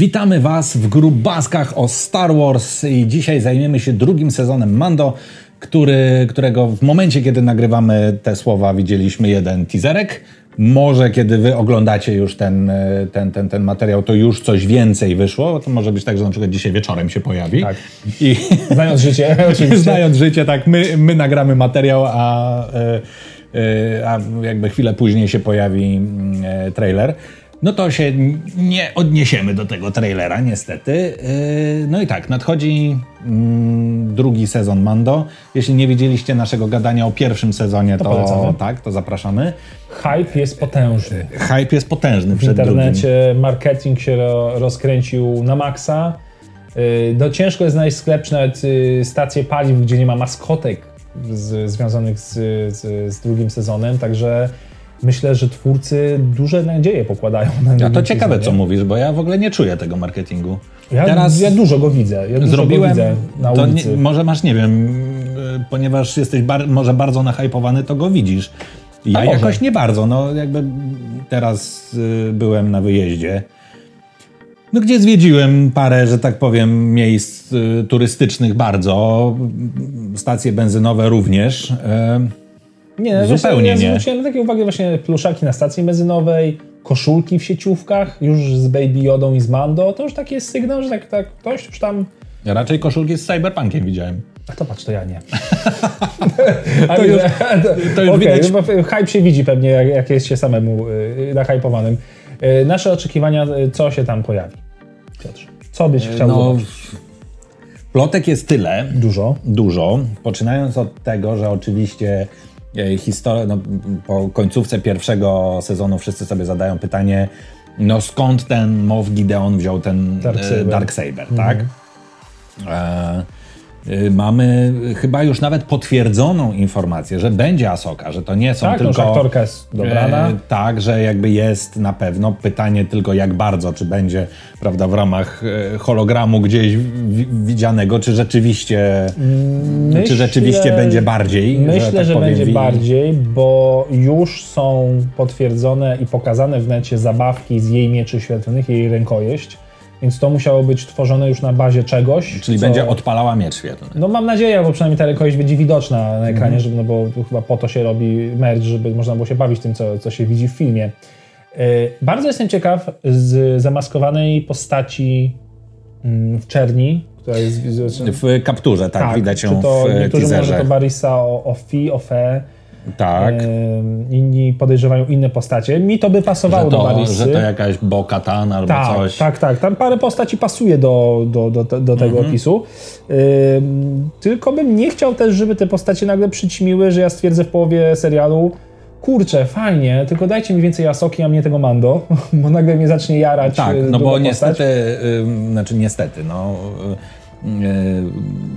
Witamy Was w grubaskach o Star Wars i dzisiaj zajmiemy się drugim sezonem Mando, który, którego w momencie, kiedy nagrywamy te słowa, widzieliśmy jeden teaserek. Może kiedy Wy oglądacie już ten, ten, ten, ten materiał, to już coś więcej wyszło. To może być tak, że na przykład dzisiaj wieczorem się pojawi. Tak. I znając życie, oczywiście. Znając życie, tak, my, my nagramy materiał, a, e, e, a jakby chwilę później się pojawi e, trailer no to się nie odniesiemy do tego trailera, niestety. Yy, no i tak, nadchodzi mm, drugi sezon Mando. Jeśli nie widzieliście naszego gadania o pierwszym sezonie, to, to tak, to zapraszamy. Hype jest potężny. Hype jest potężny w internecie. Drugim. Marketing się rozkręcił na maksa. Yy, no ciężko jest znaleźć sklep, czy nawet yy, stację paliw, gdzie nie ma maskotek z, związanych z, z, z drugim sezonem, także myślę, że twórcy duże nadzieje pokładają na A to ciekawe, co mówisz, bo ja w ogóle nie czuję tego marketingu. Ja, Teraz ja dużo go widzę. Ja zrobiłem, widzę na ulicy. Nie, może masz, nie wiem, ponieważ jesteś bar, może bardzo nahypowany, to go widzisz. Ja jakoś nie bardzo. No jakby teraz y, byłem na wyjeździe. No, gdzie zwiedziłem parę, że tak powiem, miejsc y, turystycznych bardzo, stacje benzynowe również. Y, nie, zupełnie ja, ja nie. zwróciłem na takie uwagi właśnie pluszaki na stacji benzynowej, koszulki w sieciówkach, już z Baby Jodą i z Mando, to już taki jest sygnał, że tak, tak ktoś już tam... Ja raczej koszulki z Cyberpunkiem widziałem. A to patrz, to ja nie. to, już, to już okay, widać. Hype się widzi pewnie, jak, jak jest się samemu yy, nahypowanym. Yy, nasze oczekiwania, y, co się tam pojawi? Piotr, co byś chciał no, zobaczyć? Plotek jest tyle. Dużo. Dużo. Poczynając od tego, że oczywiście historię, no, po końcówce pierwszego sezonu wszyscy sobie zadają pytanie, no skąd ten Mow Gideon wziął ten Darksaber, Dark Saber, mhm. tak? E, mamy chyba już nawet potwierdzoną informację, że będzie Asoka, że to nie są tak, tylko... Tak, aktorka jest dobrana. E, tak, że jakby jest na pewno. Pytanie tylko jak bardzo, czy będzie prawda, w ramach e, hologramu gdzieś widzianego, czy rzeczywiście, myślę, czy rzeczywiście będzie bardziej. Myślę, że, tak że będzie bardziej, bo już są potwierdzone i pokazane w necie zabawki z jej mieczy świetlnych, jej rękojeść więc to musiało być tworzone już na bazie czegoś. Czyli co... będzie odpalała miecz świetlny. No mam nadzieję, bo przynajmniej ta rękojeść będzie widoczna na ekranie, mm. żeby, no bo chyba po to się robi merch, żeby można było się bawić tym, co, co się widzi w filmie. Yy, bardzo jestem ciekaw z zamaskowanej postaci yy, w czerni, która jest... W kapturze, tak, tak widać ją czy to, w Niektórzy mówią, że to Barisa Ofi, Ofe, tak. inni podejrzewają inne postacie. Mi to by pasowało że to, do Marissy. Że to jakaś Bo-Katan albo tak, coś. Tak, tak. Tam parę postaci pasuje do, do, do, do tego mhm. opisu. tylko bym nie chciał też, żeby te postacie nagle przyćmiły, że ja stwierdzę w połowie serialu kurczę, fajnie, tylko dajcie mi więcej Asoki, a mnie tego Mando, bo nagle mnie zacznie jarać Tak, no bo niestety, znaczy niestety, no y,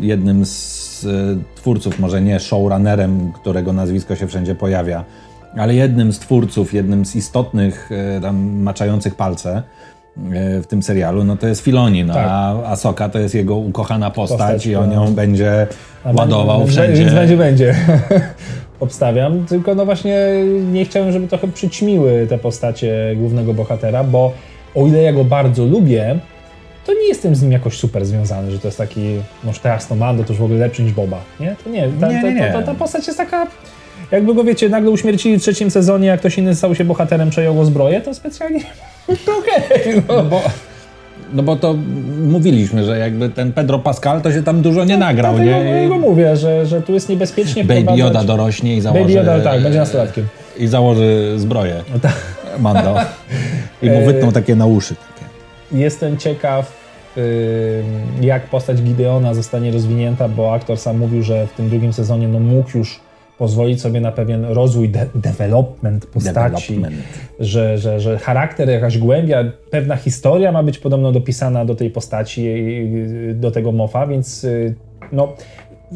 jednym z twórców, może nie showrunnerem, którego nazwisko się wszędzie pojawia, ale jednym z twórców, jednym z istotnych, e, tam maczających palce e, w tym serialu, no to jest Filoni, no, tak. a Asoka to jest jego ukochana postać, postać i on ją no. będzie ładował będzie, wszędzie. Więc będzie, będzie. Obstawiam, tylko no właśnie nie chciałem, żeby trochę przyćmiły te postacie głównego bohatera, bo o ile ja go bardzo lubię, to nie jestem z nim jakoś super związany, że to jest taki, może teraz to Mando to już w ogóle lepszy niż Boba, nie? To nie, ta, nie, nie, nie. Ta, ta, ta, postać jest taka, jakby go wiecie, nagle uśmiercili w trzecim sezonie, jak ktoś inny stał się bohaterem, przejął go zbroję, to specjalnie, to okej, okay, no. no. bo... No bo to mówiliśmy, że jakby ten Pedro Pascal to się tam dużo nie no, nagrał, nie? Ja go mówię, że, że tu jest niebezpiecznie Baby wprowadzać... Yoda dorośnie i założy... Baby Yoda, tak, będzie nastolatkiem. I założy zbroję. No tak. Mando. I mu wytną takie na uszy. Jestem ciekaw, jak postać Gideona zostanie rozwinięta, bo aktor sam mówił, że w tym drugim sezonie no, mógł już pozwolić sobie na pewien rozwój, de development postaci, development. Że, że, że charakter, jakaś głębia, pewna historia ma być podobno dopisana do tej postaci, do tego mofa, więc y, no,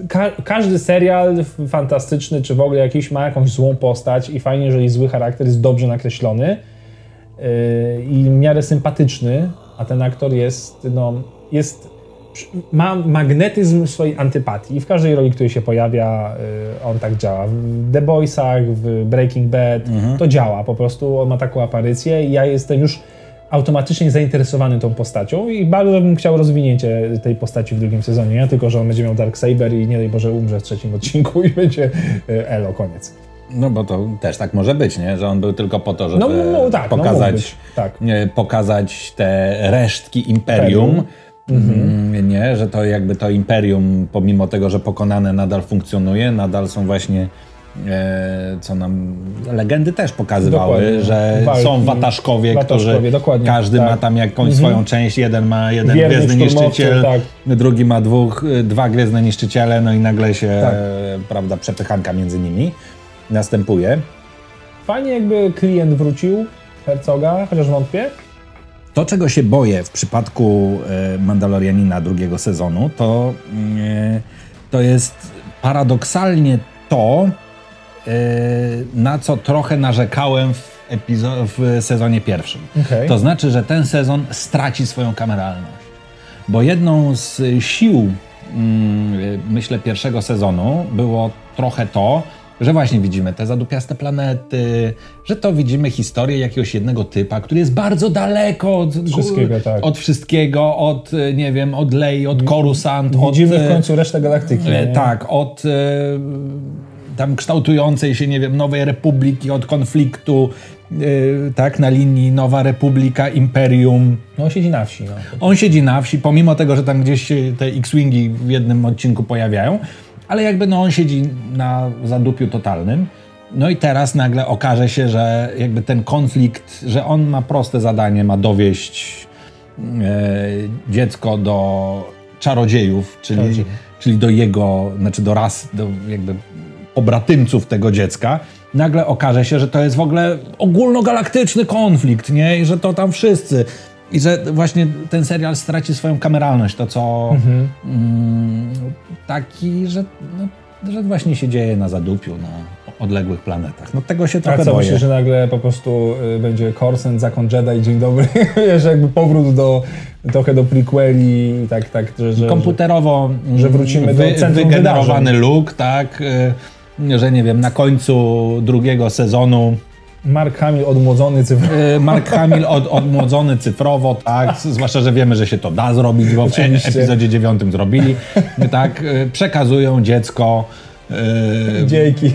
ka każdy serial fantastyczny, czy w ogóle jakiś ma jakąś złą postać i fajnie, jeżeli zły charakter jest dobrze nakreślony yy, i w miarę sympatyczny, a ten aktor jest, no, jest ma magnetyzm swojej antypatii i w każdej roli, której się pojawia, y, on tak działa. W The Boysach, w Breaking Bad, mhm. to działa po prostu, on ma taką aparycję i ja jestem już automatycznie zainteresowany tą postacią i bardzo bym chciał rozwinięcie tej postaci w drugim sezonie, nie tylko, że on będzie miał Darksaber i nie daj Boże umrze w trzecim odcinku i będzie e, elo, koniec. No bo to też tak może być, nie? Że on był tylko po to, żeby No, no, tak, no, pokazać, być, tak. pokazać te resztki imperium. Mm, Nie, że to jakby to imperium, pomimo tego, że pokonane nadal funkcjonuje, nadal są właśnie e, co nam legendy też pokazywały, Dokładnie. że Walki. są wataszkowie, Wataszkowie, którzy dokładnie, każdy tak. ma tam jakąś swoją część, jeden ma jeden Wierny gwiezdny niszczyciel, tak. drugi ma dwóch, dwa gwiezdne niszczyciele, no i nagle się, Tak. e, prawda, przepychanka między nimi następuje. Fajnie jakby klient wrócił Hercoga, chociaż wątpię. To, czego się boję w przypadku e, Mandalorianina drugiego sezonu, to, e, to jest paradoksalnie to, e, na co trochę narzekałem w, w sezonie pierwszym. Okej. To znaczy, że ten sezon straci swoją kameralność. Bo jedną z sił, mm, myślę, pierwszego sezonu było trochę to, że właśnie widzimy te zadupiaste planety, że to widzimy historię jakiegoś jednego typa, który jest bardzo daleko od Wszystkiego, tak. od, wszystkiego, od, e, nie wiem, od Lei, od Coruscant, od... Widzimy w e, końcu resztę galaktyki. E, nie? Tak, od tam kształtującej się, nie wiem, nowej republiki, od konfliktu, e, tak, na linii Nowa Republika, Imperium. No on siedzi na wsi. No. On siedzi na wsi, pomimo tego, że tam gdzieś te X-Wingi w jednym odcinku pojawiają, ale jakby no on siedzi na zadupiu totalnym. No i teraz nagle okaże się, że jakby ten konflikt, że on ma proste zadanie, ma dowieść e, dziecko do czarodziejów, czyli, czyli do jego, znaczy do ras, do jakby pobratymców tego dziecka. Nagle okaże się, że to jest w ogóle ogólnogalaktyczny konflikt, nie? I że to tam wszyscy. I że właśnie ten serial straci swoją kameralność, to co mm, taki, że, no, że właśnie się dzieje na zadupiu, na odległych planetach. No tego się A trochę co boję. myślisz, że nagle po prostu y, będzie Corsen, Zakon Jedi, dzień dobry, wiesz, jakby powrót do, trochę do prequeli, tak, tak, że, że, komputerowo że wrócimy do centrum wygenerowany wydarzeń. look, tak, y, że nie wiem, na końcu drugiego sezonu że Mark Hamill odmłodzony cyfrowo. y, Mark Hamill od, odmłodzony cyfrowo, tak, zwłaszcza, że wiemy, że się to da zrobić, bo w Oczywiście. epizodzie dziewiątym zrobili, tak, y, przekazują dziecko y, Dzięki.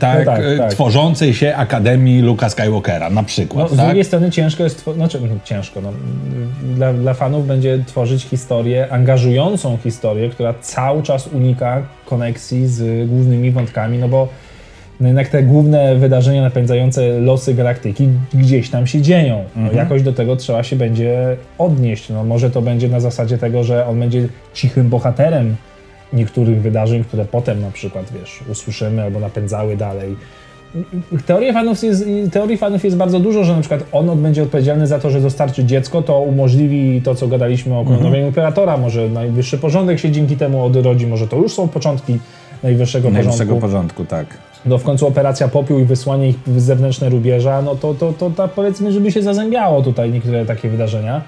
tak, No tak, y, tak. tworzącej się Akademii Luka Skywalkera na No, przykład, z tak? drugiej strony ciężko jest, znaczy no, ciężko, no, dla, dla fanów będzie tworzyć historię, angażującą historię, która cały czas unika koneksji z głównymi wątkami, no bo no jednak te główne wydarzenia napędzające losy galaktyki gdzieś tam się dzieją. No, jakoś do tego trzeba się będzie odnieść. No, może to będzie na zasadzie tego, że on będzie cichym bohaterem niektórych wydarzeń, które potem na przykład, wiesz, usłyszymy albo napędzały dalej. Teorii fanów, jest, teorii fanów jest bardzo dużo, że na przykład on będzie odpowiedzialny za to, że dostarczy dziecko, to umożliwi to, co gadaliśmy o koronowieniu Imperatora, może najwyższy porządek się dzięki temu odrodzi, może to już są początki najwyższego, Najwyższego porządku. porządku, tak. No w końcu operacja popiół i wysłanie ich w zewnętrzne rubieża, no to, to, to, to powiedzmy, żeby się zazębiało tutaj niektóre takie wydarzenia.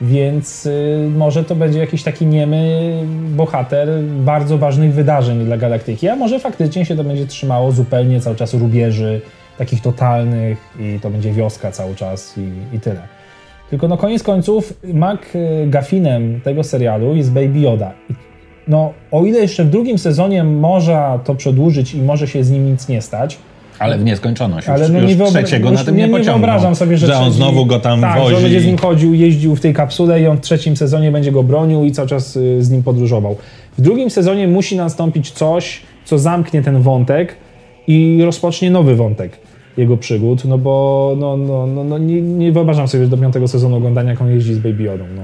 Więc y, może to będzie jakiś taki niemy bohater bardzo ważnych wydarzeń dla galaktyki, a może faktycznie się to będzie trzymało zupełnie cały czas rubieży, takich totalnych i to będzie wioska cały czas i, i tyle. Tylko no koniec końców Mac y, Gaffinem tego serialu jest Baby Yoda. No o ile jeszcze w drugim sezonie można to przedłużyć i może się z nim nic nie stać, Ale w nieskończoność. Ale no już nie, wyobra- trzeciego już na tym nie, nie, wyobrażam sobie, że, że on znowu go tam tak, wozi. że on będzie z nim chodził, jeździł w tej kapsule i on w trzecim sezonie będzie go bronił i cały czas y, z nim podróżował. W drugim sezonie musi nastąpić coś, co zamknie ten wątek i rozpocznie nowy wątek jego przygód, no bo no, no, no, no, nie, nie wyobrażam sobie do piątego sezonu oglądania, jak on jeździ z Baby Yodą. No,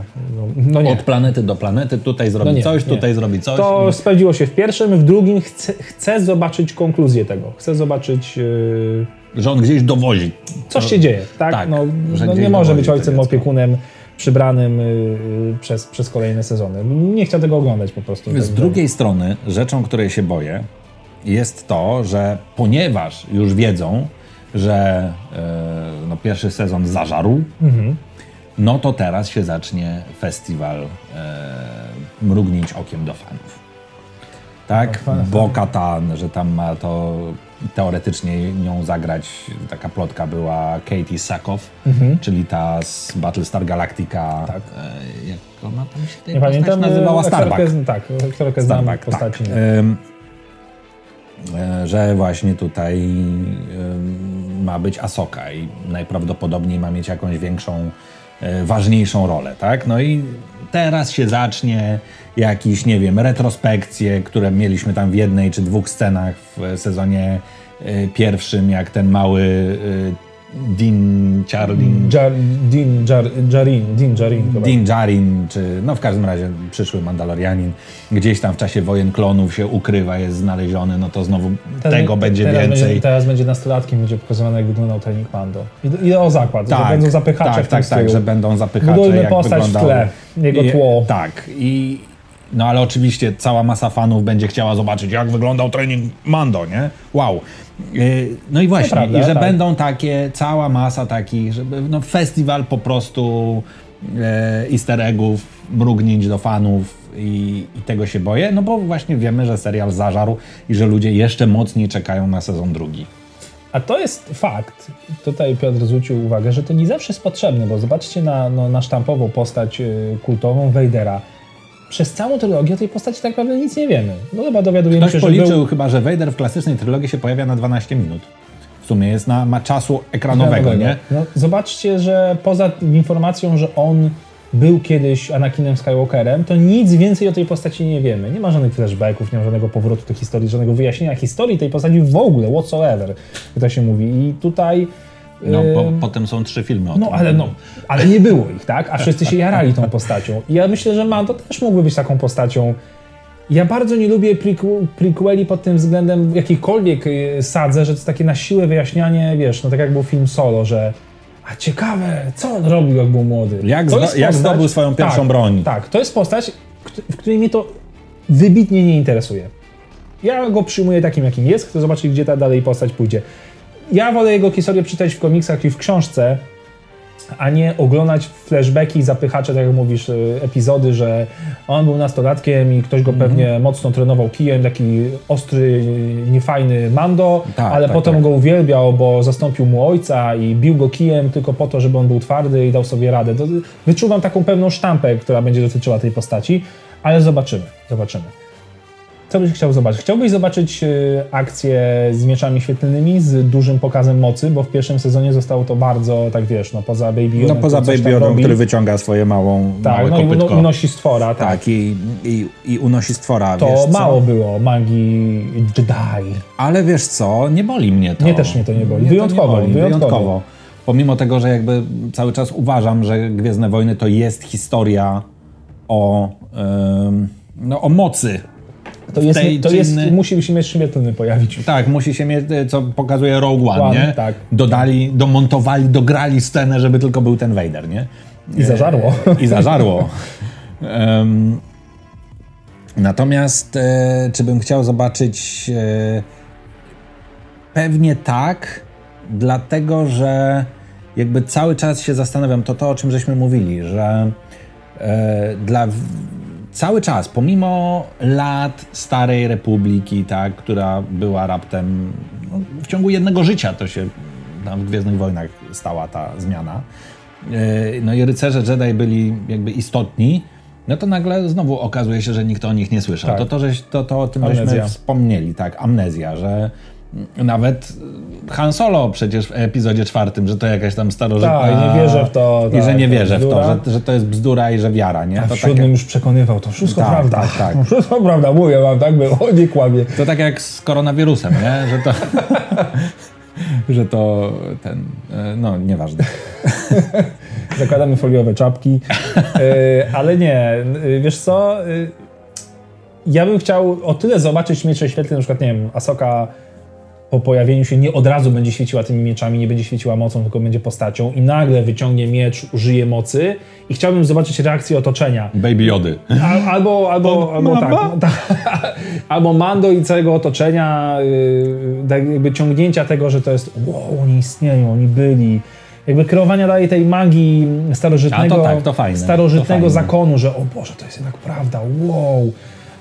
no, no. Od planety do planety, tutaj zrobi No nie, coś, nie. tutaj zrobi coś. To sprawdziło się w pierwszym, w drugim chcę, chcę zobaczyć konkluzję tego. Chcę zobaczyć... Yy, Że on gdzieś dowozi. coś się dzieje, tak? tak, no, nie może być ojcem opiekunem przybranym y, y, przez, przez kolejne sezony. Nie chciał tego oglądać po prostu. Z Także- drugiej strony, rzeczą, której się boję, jest to, że ponieważ już wiedzą, że e, no, pierwszy sezon zażarł, Mhm. no to teraz się zacznie festiwal e, mrugnięć okiem do fanów. Tak? Bo Katan, że tam ma to teoretycznie nią zagrać, taka plotka była Katie Sackhoff, czyli ta z Battlestar Galactica. Tak. E, jak ona tam się tej Nie pamiętam. nazywała? aktorkę Starbuck. Tak, aktorkę znam Starbuck, postaci. tak. e, że właśnie tutaj ma być Asoka i najprawdopodobniej ma mieć jakąś większą, e, ważniejszą rolę, tak? No i teraz się zacznie jakiś, nie wiem, retrospekcje, które mieliśmy tam w jednej czy dwóch scenach w sezonie e, pierwszym, jak ten mały Dean Charlin Jar, Din Jar, Jarin, Din Jarin chyba. Din Djarin, czy no w każdym razie przyszły Mandalorianin, gdzieś tam w czasie wojen klonów się ukrywa, jest znaleziony, no to znowu Teraz- tego będzie teraz więcej. Będzie, teraz będzie nastolatkiem, będzie pokazywane jak wyglądał trening Mando. I, i o zakład, że tak, będą zapychacze tak, w tym tak, tak, że będą zapychacze, Budujmy jak postać w wyglądały. tle, jego I- tło. Tak, i no ale oczywiście cała masa fanów będzie chciała zobaczyć, jak wyglądał trening Mando, nie? Wow. Yy, No i właśnie, prawda, i że tak. będą takie, cała masa takich, żeby no festiwal po prostu e, easter eggów, mrugnięć do fanów i, i tego się boję, no bo właśnie wiemy, że serial zażarł i że ludzie jeszcze mocniej czekają na sezon drugi. A to jest fakt, tutaj Piotr zwrócił uwagę, że to nie zawsze jest potrzebne, bo zobaczcie na, no, na sztampową postać y, kultową Vadera. Przez całą trylogię o tej postaci tak naprawdę nic nie wiemy. No chyba dowiadujemy Ktoś się, że policzył był... chyba, że Vader w klasycznej trylogii się pojawia na 12 minut. W sumie jest na, ma czasu ekranowego, nie? No, zobaczcie, że poza informacją, że on był kiedyś Anakinem Skywalkerem, to nic więcej o tej postaci nie wiemy. Nie ma żadnych flashbacków, nie ma żadnego powrotu do historii, żadnego wyjaśnienia historii tej postaci w ogóle, whatsoever, jak to się mówi. I tutaj... No, bo potem są trzy filmy o No tym. ale, no, ale nie było ich, tak? A wszyscy się jarali tą postacią. I ja myślę, że Mando też mógłby być taką postacią. Ja bardzo nie lubię prequ- prequeli pod tym względem jakikolwiek y, sadzę, że to jest takie na siłę wyjaśnianie, wiesz, no tak jak był film Solo, że a ciekawe, co on robił, jak był młody. Jak zdo- jest jak zdobył swoją pierwszą tak, broń. Tak, to jest postać, w której mnie to wybitnie nie interesuje. Ja go przyjmuję takim, jakim jest, chcę zobaczyć, gdzie ta dalej postać pójdzie. Ja wolę jego historię czytać w komiksach i w książce, a nie oglądać flashbacki, zapychacze, tak jak mówisz, y, epizody, że on był nastolatkiem i ktoś go Mhm. pewnie mocno trenował kijem, taki ostry, niefajny Mando, Tak, ale tak, potem tak. go uwielbiał, bo zastąpił mu ojca i bił go kijem tylko po to, żeby on był twardy i dał sobie radę. To, wyczuwam taką pewną sztampę, która będzie dotyczyła tej postaci, ale zobaczymy, zobaczymy. Co byś chciał zobaczyć? Chciałbyś zobaczyć y, akcję z mieczami świetlnymi, z dużym pokazem mocy, bo w pierwszym sezonie zostało to bardzo, tak wiesz, no poza Baby Yoda, No poza Baby który wyciąga swoje małą, Tak, małe no i kopytko. uno, unosi stwora, tak. tak, i, i, i unosi stwora, To wiesz mało było magii Jedi. Ale wiesz co, nie boli mnie to. Mnie też mnie to nie boli. Mnie Wyjątkowo, nie boli, wyjątkowo. wyjątkowo. Pomimo tego, że jakby cały czas uważam, że Gwiezdne Wojny to jest historia o, ym, no, o mocy. To jest, to jest innej- musi się mieć świetlny pojawić. Tak, musi się mieć, co pokazuje Rogue One, One, nie? tak. Dodali, domontowali, dograli scenę, żeby tylko był ten Vader, nie? I zażarło. I zażarło. Em, natomiast e, czy bym chciał zobaczyć e, pewnie tak, dlatego że jakby cały czas się zastanawiam, to to o czym żeśmy mówili, że e, dla cały czas, pomimo lat Starej Republiki, tak, która była raptem no, w ciągu jednego życia, to się tam w Gwiezdnych Wojnach stała ta zmiana. E, No i rycerze Jedi byli jakby istotni, no to nagle znowu okazuje się, że nikt o nich nie słyszał. Tak. To, to, żeś, to, to o tym Amnezja. żeśmy wspomnieli, tak, amnezja, że nawet Han Solo przecież w epizodzie czwartym, że to jakaś tam starożytna... Tak, i nie wierzę w to, I tak, że nie wierzę w to, że, że to jest bzdura i że wiara, nie? A w To, siódmym tak, już przekonywał, to wszystko Tak, prawda. tak, tak. Wszystko prawda, mówię wam, tak było, nie kłamie. to tak jak z koronawirusem, nie? Że to... że to ten... e, No, nieważne. Zakładamy foliowe czapki, E, ale nie, e, wiesz co, ja bym chciał o tyle zobaczyć miecze świetlne, na przykład, nie wiem, Asoka po pojawieniu się nie od razu będzie świeciła tymi mieczami, nie będzie świeciła mocą, tylko będzie postacią i nagle wyciągnie miecz, użyje mocy i chciałbym zobaczyć reakcję otoczenia. Baby Jody. Al, albo, albo, albo tak, mama? tak. Albo Mando i całego otoczenia, yy, tak jakby ciągnięcia tego, że to jest wow, oni istnieją, oni byli. Jakby kreowania dalej tej magii starożytnego, A to tak, to fajne, starożytnego to fajne. zakonu, że o Boże, to jest jednak prawda, wow.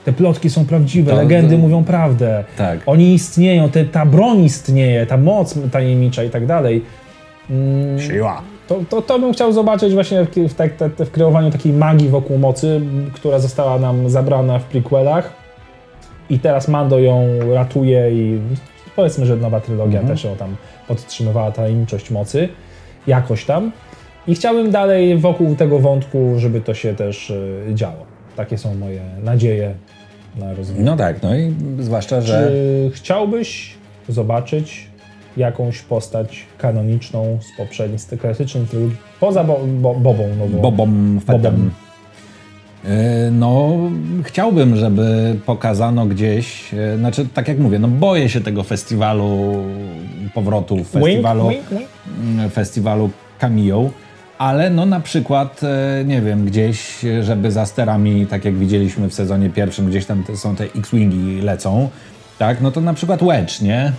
Te plotki są prawdziwe, To- legendy to- mówią prawdę. Tak. Oni istnieją, te, ta broń istnieje, ta moc tajemnicza i tak dalej. Mm, Siła. To, to, to bym chciał zobaczyć właśnie w, w, te- te- w kreowaniu takiej magii wokół mocy, która została nam zabrana w prequelach i teraz Mando ją ratuje i powiedzmy, że nowa trylogia też ją tam podtrzymywała tajemniczość mocy, jakoś tam. I chciałbym dalej wokół tego wątku, żeby to się też y, działo. Takie są moje nadzieje na rozwój. No tak, no i zwłaszcza, że... Czy chciałbyś zobaczyć jakąś postać kanoniczną z poprzedniej, z klasycznej trylogii, poza bo, bo, Bobą nową? Bobom Fettem. E, No, chciałbym, żeby pokazano gdzieś, e, znaczy tak jak mówię, no boję się tego festiwalu powrotów, festiwalu, Wink, wink, wink. mm, festiwalu Cameo, ale no na przykład, e, nie wiem, gdzieś, żeby za sterami, tak jak widzieliśmy w sezonie pierwszym, gdzieś tam są te X-Wingi lecą, tak, no to na przykład Wedge, nie? E,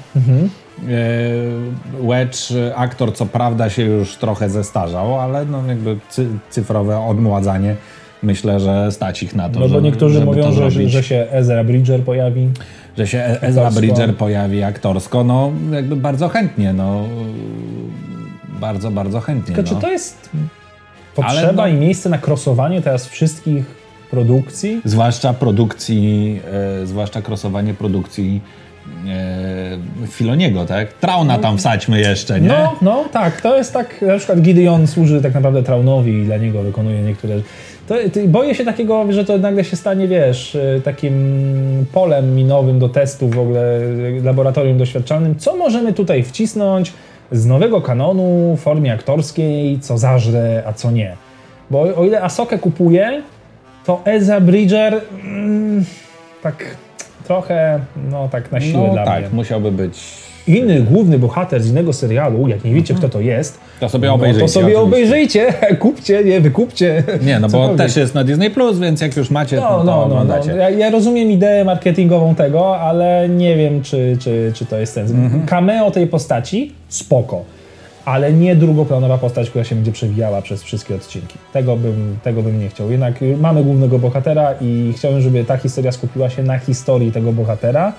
Wedge, aktor co prawda się już trochę zestarzał, ale no jakby cy, cyfrowe odmładzanie, myślę, że stać ich na to, No bo niektórzy mówią, że, że się Ezra Bridger pojawi. Że się Ezra Aktorsko. Bridger pojawi aktorsko, no jakby bardzo chętnie, no bardzo, bardzo chętnie. Tylko no. czy to jest potrzeba no- i miejsce na krosowanie teraz wszystkich produkcji? Zwłaszcza produkcji, e, zwłaszcza krosowanie produkcji e, Filoniego, tak? Trauna tam wsadźmy jeszcze, nie? No, no, tak, to jest tak, na przykład Gideon służy tak naprawdę Traunowi i dla niego wykonuje niektóre... To, to, boję się takiego, że to nagle się stanie, wiesz, y, takim polem minowym do testów w ogóle, y, laboratorium doświadczalnym. Co możemy tutaj wcisnąć z nowego kanonu w formie aktorskiej, co zażre, a co nie? Bo o ile Asokę kupuje, to Ezra Bridger mm, tak trochę, no tak na siłę no dla tak, mnie. musiałby być... Inny główny bohater z innego serialu, jak nie wiecie kto to jest, To sobie no, obejrzyjcie. to sobie obejrzyjcie, kupcie, nie, wykupcie. Nie, no bo też jest na Disney+, Plus, więc jak już macie, No, to, to no, no, oglądacie. no. Ja, ja rozumiem ideę marketingową tego, ale nie wiem, czy, czy, czy to jest sens. Mhm. Cameo tej postaci, spoko. Ale nie drugoplanowa postać, która się będzie przewijała przez wszystkie odcinki. Tego bym, tego bym nie chciał. Jednak mamy głównego bohatera i chciałbym, żeby ta historia skupiła się na historii tego bohatera.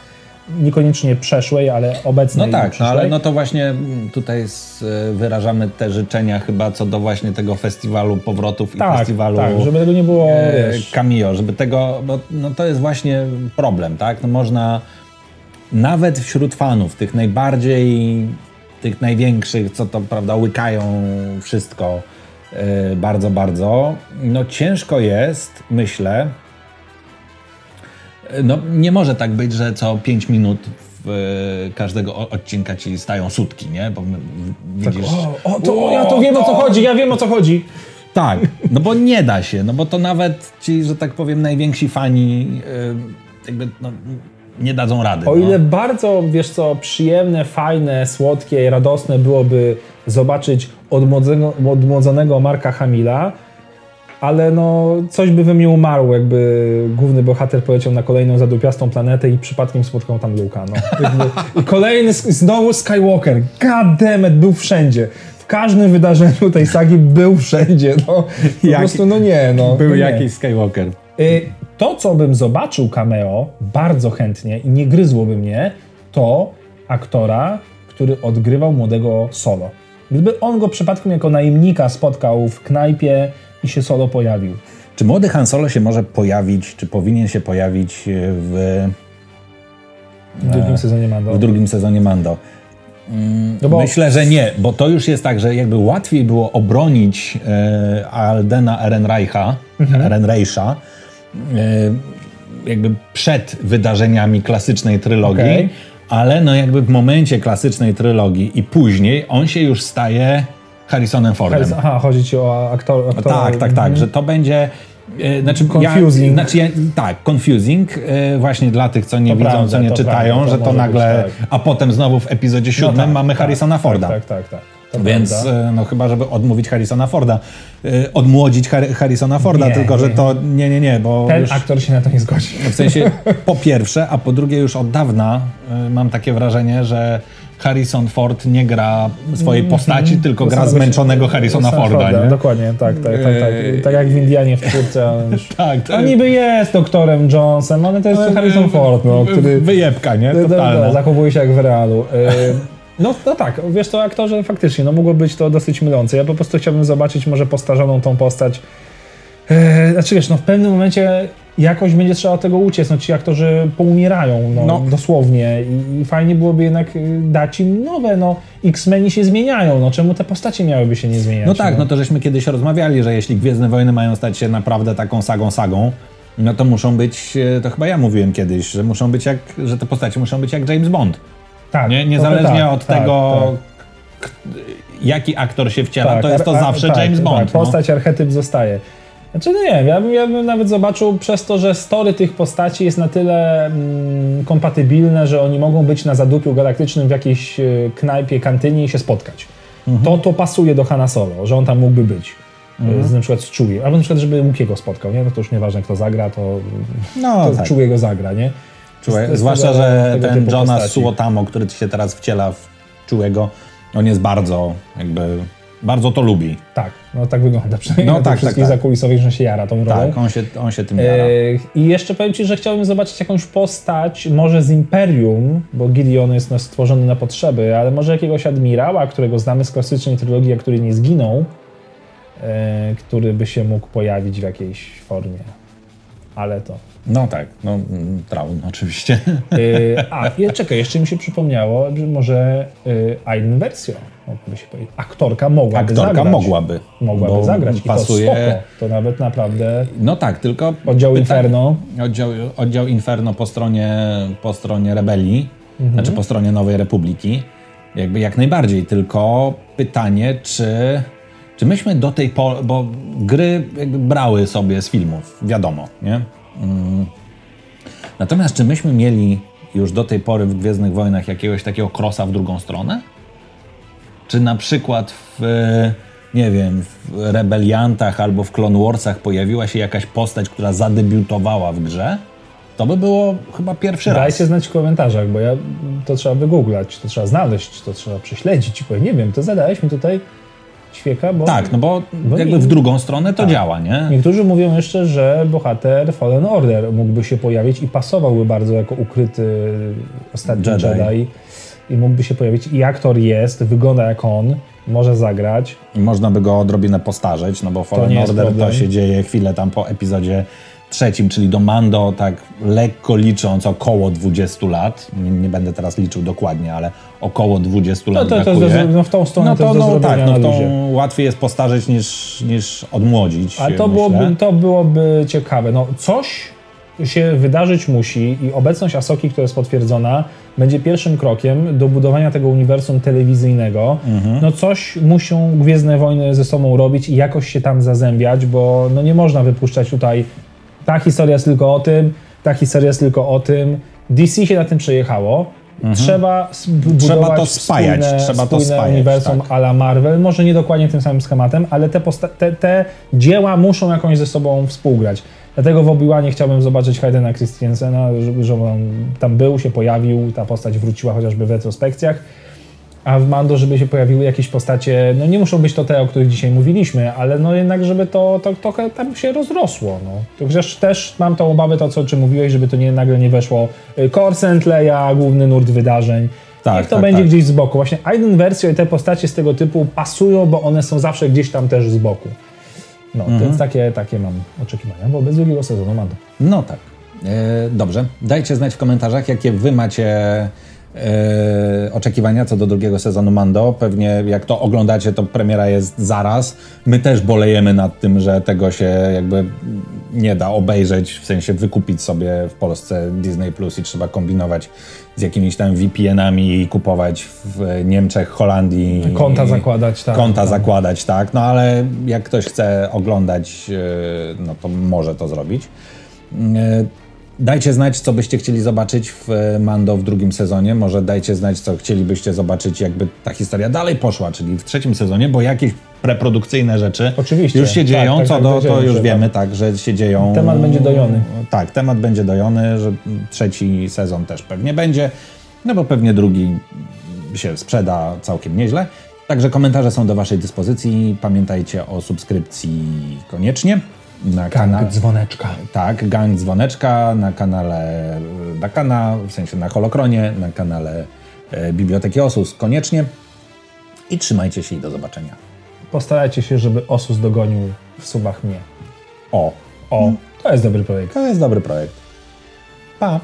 Niekoniecznie przeszłej, ale No obecnej. i tak, no ale no to właśnie mm, tutaj s- wyrażamy te życzenia chyba co do właśnie tego festiwalu powrotów i tak, festiwalu tak, żeby tego nie było, e, cameo, żeby tego, bo no to jest właśnie problem, tak? No można nawet wśród fanów, tych najbardziej, tych największych, co to prawda łykają wszystko e, bardzo, bardzo, no ciężko jest, myślę, no nie może tak być, że co 5 minut w e, każdego o- odcinka ci stają sutki, nie? Bo w- widzisz... O, o, to, ja to wiem o co chodzi, ja wiem o co chodzi. Tak, no bo nie da się, no bo to nawet ci, że tak powiem, najwięksi fani y, jakby no, nie dadzą rady. O no. ile bardzo, wiesz co, przyjemne, fajne, słodkie i radosne byłoby zobaczyć odmłodzonego, odmłodzonego Marka Hamila, ale no coś by we mnie umarło, jakby główny bohater poleciał na kolejną zadupiastą planetę i przypadkiem spotkał tam Luka. No. I kolejny, znowu Skywalker, god damn it, był wszędzie. W każdym wydarzeniu tej sagi był wszędzie, no. Po Jaki- prostu, no nie, no. Był no nie. jakiś Skywalker. Y, To, co bym zobaczył cameo bardzo chętnie i nie gryzłoby mnie, to aktora, który odgrywał młodego Solo. Gdyby on go przypadkiem jako najemnika spotkał w knajpie i się Solo pojawił. Czy młody Han Solo się może pojawić, czy powinien się pojawić w, W drugim sezonie Mando. w drugim sezonie Mando? No bo Myślę, że nie, bo to już jest tak, że jakby łatwiej było obronić e, Aldena Ehrenreicha, Mhm. Ehrenreicha e, jakby przed wydarzeniami klasycznej trylogii, Okej. ale no jakby w momencie klasycznej trylogii i później on się już staje Harrisonem Fordem. Harris- Aha, chodzi ci o aktor, aktora. Tak, tak, tak, że to będzie. e, Znaczy, Confusing. Ja, znaczy ja, tak, confusing, e, właśnie dla tych, co nie To widzą, prawda, co nie to czytają, prawda, to że to nagle, być, tak. a potem znowu w epizodzie No siódmym tak, mamy tak, Harrisona Forda. Tak, tak, tak. tak. To Więc prawda. e, no chyba, żeby odmówić Harrisona Forda, e, odmłodzić Har- Harrisona Forda, Nie, tylko że nie. to nie, nie, nie, bo Ten już, aktor się na to nie zgodzi. w sensie po pierwsze, a po drugie już od dawna mam takie wrażenie, że Harrison Ford nie gra swojej postaci, tylko gra zmęczonego Harrisona Harrisona Forda, nie? Dokładnie, tak, tak, tak, tak. Eee. Tak jak w Indianie w ale już- Tak, to- On niby jest doktorem Jonesem, ale to jest Harrison Ford, no, który Wyjebka, nie? d- Totalna. zachowuje się jak w realu. No, no tak, wiesz to aktorze faktycznie, no mogło być to dosyć mylące. Ja po prostu chciałbym zobaczyć może postarzoną tą postać. E, znaczy wiesz, no w pewnym momencie jakoś będzie trzeba tego uciec, no ci aktorzy poumierają, no, No. dosłownie I, i fajnie byłoby jednak y, dać im nowe, no X-Meni się zmieniają, no czemu te postacie miałyby się nie zmieniać? No tak, no to żeśmy kiedyś rozmawiali, że jeśli Gwiezdne Wojny mają stać się naprawdę taką sagą sagą, no to muszą być, e, to chyba ja mówiłem kiedyś, że muszą być jak, że te postacie muszą być jak James Bond. tak, Nie, niezależnie tak, od tak, tego, tak. jaki aktor się wciela, Tak, to jest to zawsze tak, James Bond. Tak, no. postać, archetyp zostaje. Znaczy, no nie wiem, ja bym, ja bym nawet zobaczył przez to, że story tych postaci jest na tyle mm, kompatybilne, że oni mogą być na zadupiu galaktycznym w jakiejś e, knajpie, kantynie i się spotkać. Mhm. To to pasuje do Hanna Solo, że on tam mógłby być. e, Z, na przykład z Chewie. Albo na przykład, żeby Łukiego spotkał, nie? No to już nieważne, kto zagra, to, No to tak. Chewie go zagra, nie? Zwłaszcza, że tego ten Jonas postaci. Suotamo, który się teraz wciela w Czułego, on jest bardzo, jakby, bardzo to lubi. Tak, no tak wygląda. Przynajmniej No tak, tak, wszystkich tak. zakulisowych, że się jara tą rolą. Tak, on się, on się tym jara. E, I jeszcze powiem Ci, że chciałbym zobaczyć jakąś postać, może z Imperium, bo Gideon jest stworzony na potrzeby, ale może jakiegoś admirała, którego znamy z klasycznej trylogii, a który nie zginął, e, który by się mógł pojawić w jakiejś formie. Ale to. No tak, no mm, Traun oczywiście. E, a, je, czekaj, jeszcze mi się przypomniało, że może Aiden Versio mogłaby się pojawić. Aktorka mogłaby Aktorka zagrać. mogłaby. Mogłaby zagrać. I pasuje. to spoko. To nawet naprawdę No tak, tylko... oddział Inferno. Oddział, oddział Inferno po stronie, po stronie rebelii, Mhm. znaczy po stronie Nowej Republiki, jakby jak najbardziej, tylko pytanie, czy, czy myśmy do tej pory, bo gry brały sobie z filmów, wiadomo, nie? Mm. Natomiast czy myśmy mieli już do tej pory w Gwiezdnych Wojnach jakiegoś takiego krosa w drugą stronę? Czy na przykład w, nie wiem, w Rebeliantach albo w Clone Warsach pojawiła się jakaś postać, która zadebiutowała w grze? To by było chyba pierwszy raz. Dajcie znać w komentarzach, bo ja to trzeba wygooglać, to trzeba znaleźć, to trzeba prześledzić. Bo nie wiem, to zadałeś mi tutaj świeka, bo Tak, no bo Bo jakby nie- w drugą stronę to Tak. działa, nie? niektórzy mówią jeszcze, że bohater Fallen Order mógłby się pojawić i pasowałby bardzo jako ukryty ostatni Jedi. Jedi. I mógłby się pojawić. I aktor jest, wygląda jak on, może zagrać. I można by go odrobinę postarzeć, no bo Fallen jest Order to się dzieje chwilę tam po epizodzie trzecim, czyli do Mando, tak lekko licząc około 20 lat. Nie, nie będę teraz liczył dokładnie, ale około 20 No lat to, to, brakuje. to, no w tą stronę no to, to, no tak, no to łatwiej jest postarzeć niż, niż odmłodzić. A to myślę. byłoby, to byłoby ciekawe. No, coś się wydarzyć musi i obecność Asoki, która jest potwierdzona, będzie pierwszym krokiem do budowania tego uniwersum telewizyjnego. Mhm. No coś muszą Gwiezdne Wojny ze sobą robić i jakoś się tam zazębiać, bo no nie można wypuszczać tutaj ta historia jest tylko o tym, ta historia jest tylko o tym. DC się na tym przejechało. Trzeba Mhm. Trzeba budować to spajać, spójne, trzeba to spajać, uniwersum tak. a la Marvel. Może nie dokładnie tym samym schematem, ale te, te, te dzieła muszą jakoś ze sobą współgrać. Dlatego w Obi-Wanie chciałbym zobaczyć Haydena Christiansena, żeby, żeby on tam był, się pojawił, ta postać wróciła chociażby w retrospekcjach. A w Mando, żeby się pojawiły jakieś postacie, no nie muszą być to te, o których dzisiaj mówiliśmy, ale no jednak, żeby to, to trochę tam się rozrosło. No. To chociaż też mam tą obawę, to co o czym mówiłeś, żeby to nie, nagle nie weszło y, Corsent, Leia, główny nurt wydarzeń. Tak, Niech to tak, będzie tak. gdzieś z boku. Właśnie Aiden Versio i te postacie z tego typu pasują, bo one są zawsze gdzieś tam też z boku. No, Mhm. więc takie, takie mam oczekiwania wobec drugiego sezonu Mando. No tak. E, dobrze. Dajcie znać w komentarzach, jakie wy macie e, oczekiwania co do drugiego sezonu Mando. Pewnie jak to oglądacie, to premiera jest zaraz. My też bolejemy nad tym, że tego się jakby nie da obejrzeć, w sensie wykupić sobie w Polsce Disney Plus i trzeba kombinować z jakimiś tam VPN-ami i kupować w Niemczech, Holandii. Konta zakładać, tak. Konta tak. zakładać, tak. No ale jak ktoś chce oglądać, e, no to może to zrobić. E, Dajcie znać, co byście chcieli zobaczyć w e, Mando w drugim sezonie. Może dajcie znać, co chcielibyście zobaczyć, jakby ta historia dalej poszła, czyli w trzecim sezonie, bo jakieś preprodukcyjne rzeczy Oczywiście. już się Tak, dzieją. tak, co tak, do, wiedziałem, to już że wiemy, tak, że się dzieją. Temat będzie dojony. Tak, temat będzie dojony, że trzeci sezon też pewnie będzie, no bo pewnie drugi się sprzeda całkiem nieźle. Także komentarze są do Waszej dyspozycji. Pamiętajcie o subskrypcji koniecznie. Na. Gang dzwoneczka. Tak, gang dzwoneczka na kanale Dakana, w sensie na Holokronie, na kanale e, Biblioteki Osus koniecznie. I trzymajcie się i do zobaczenia. Postarajcie się, żeby Osus dogonił w subach mnie. O, O, to jest dobry projekt. to jest dobry projekt. Pa!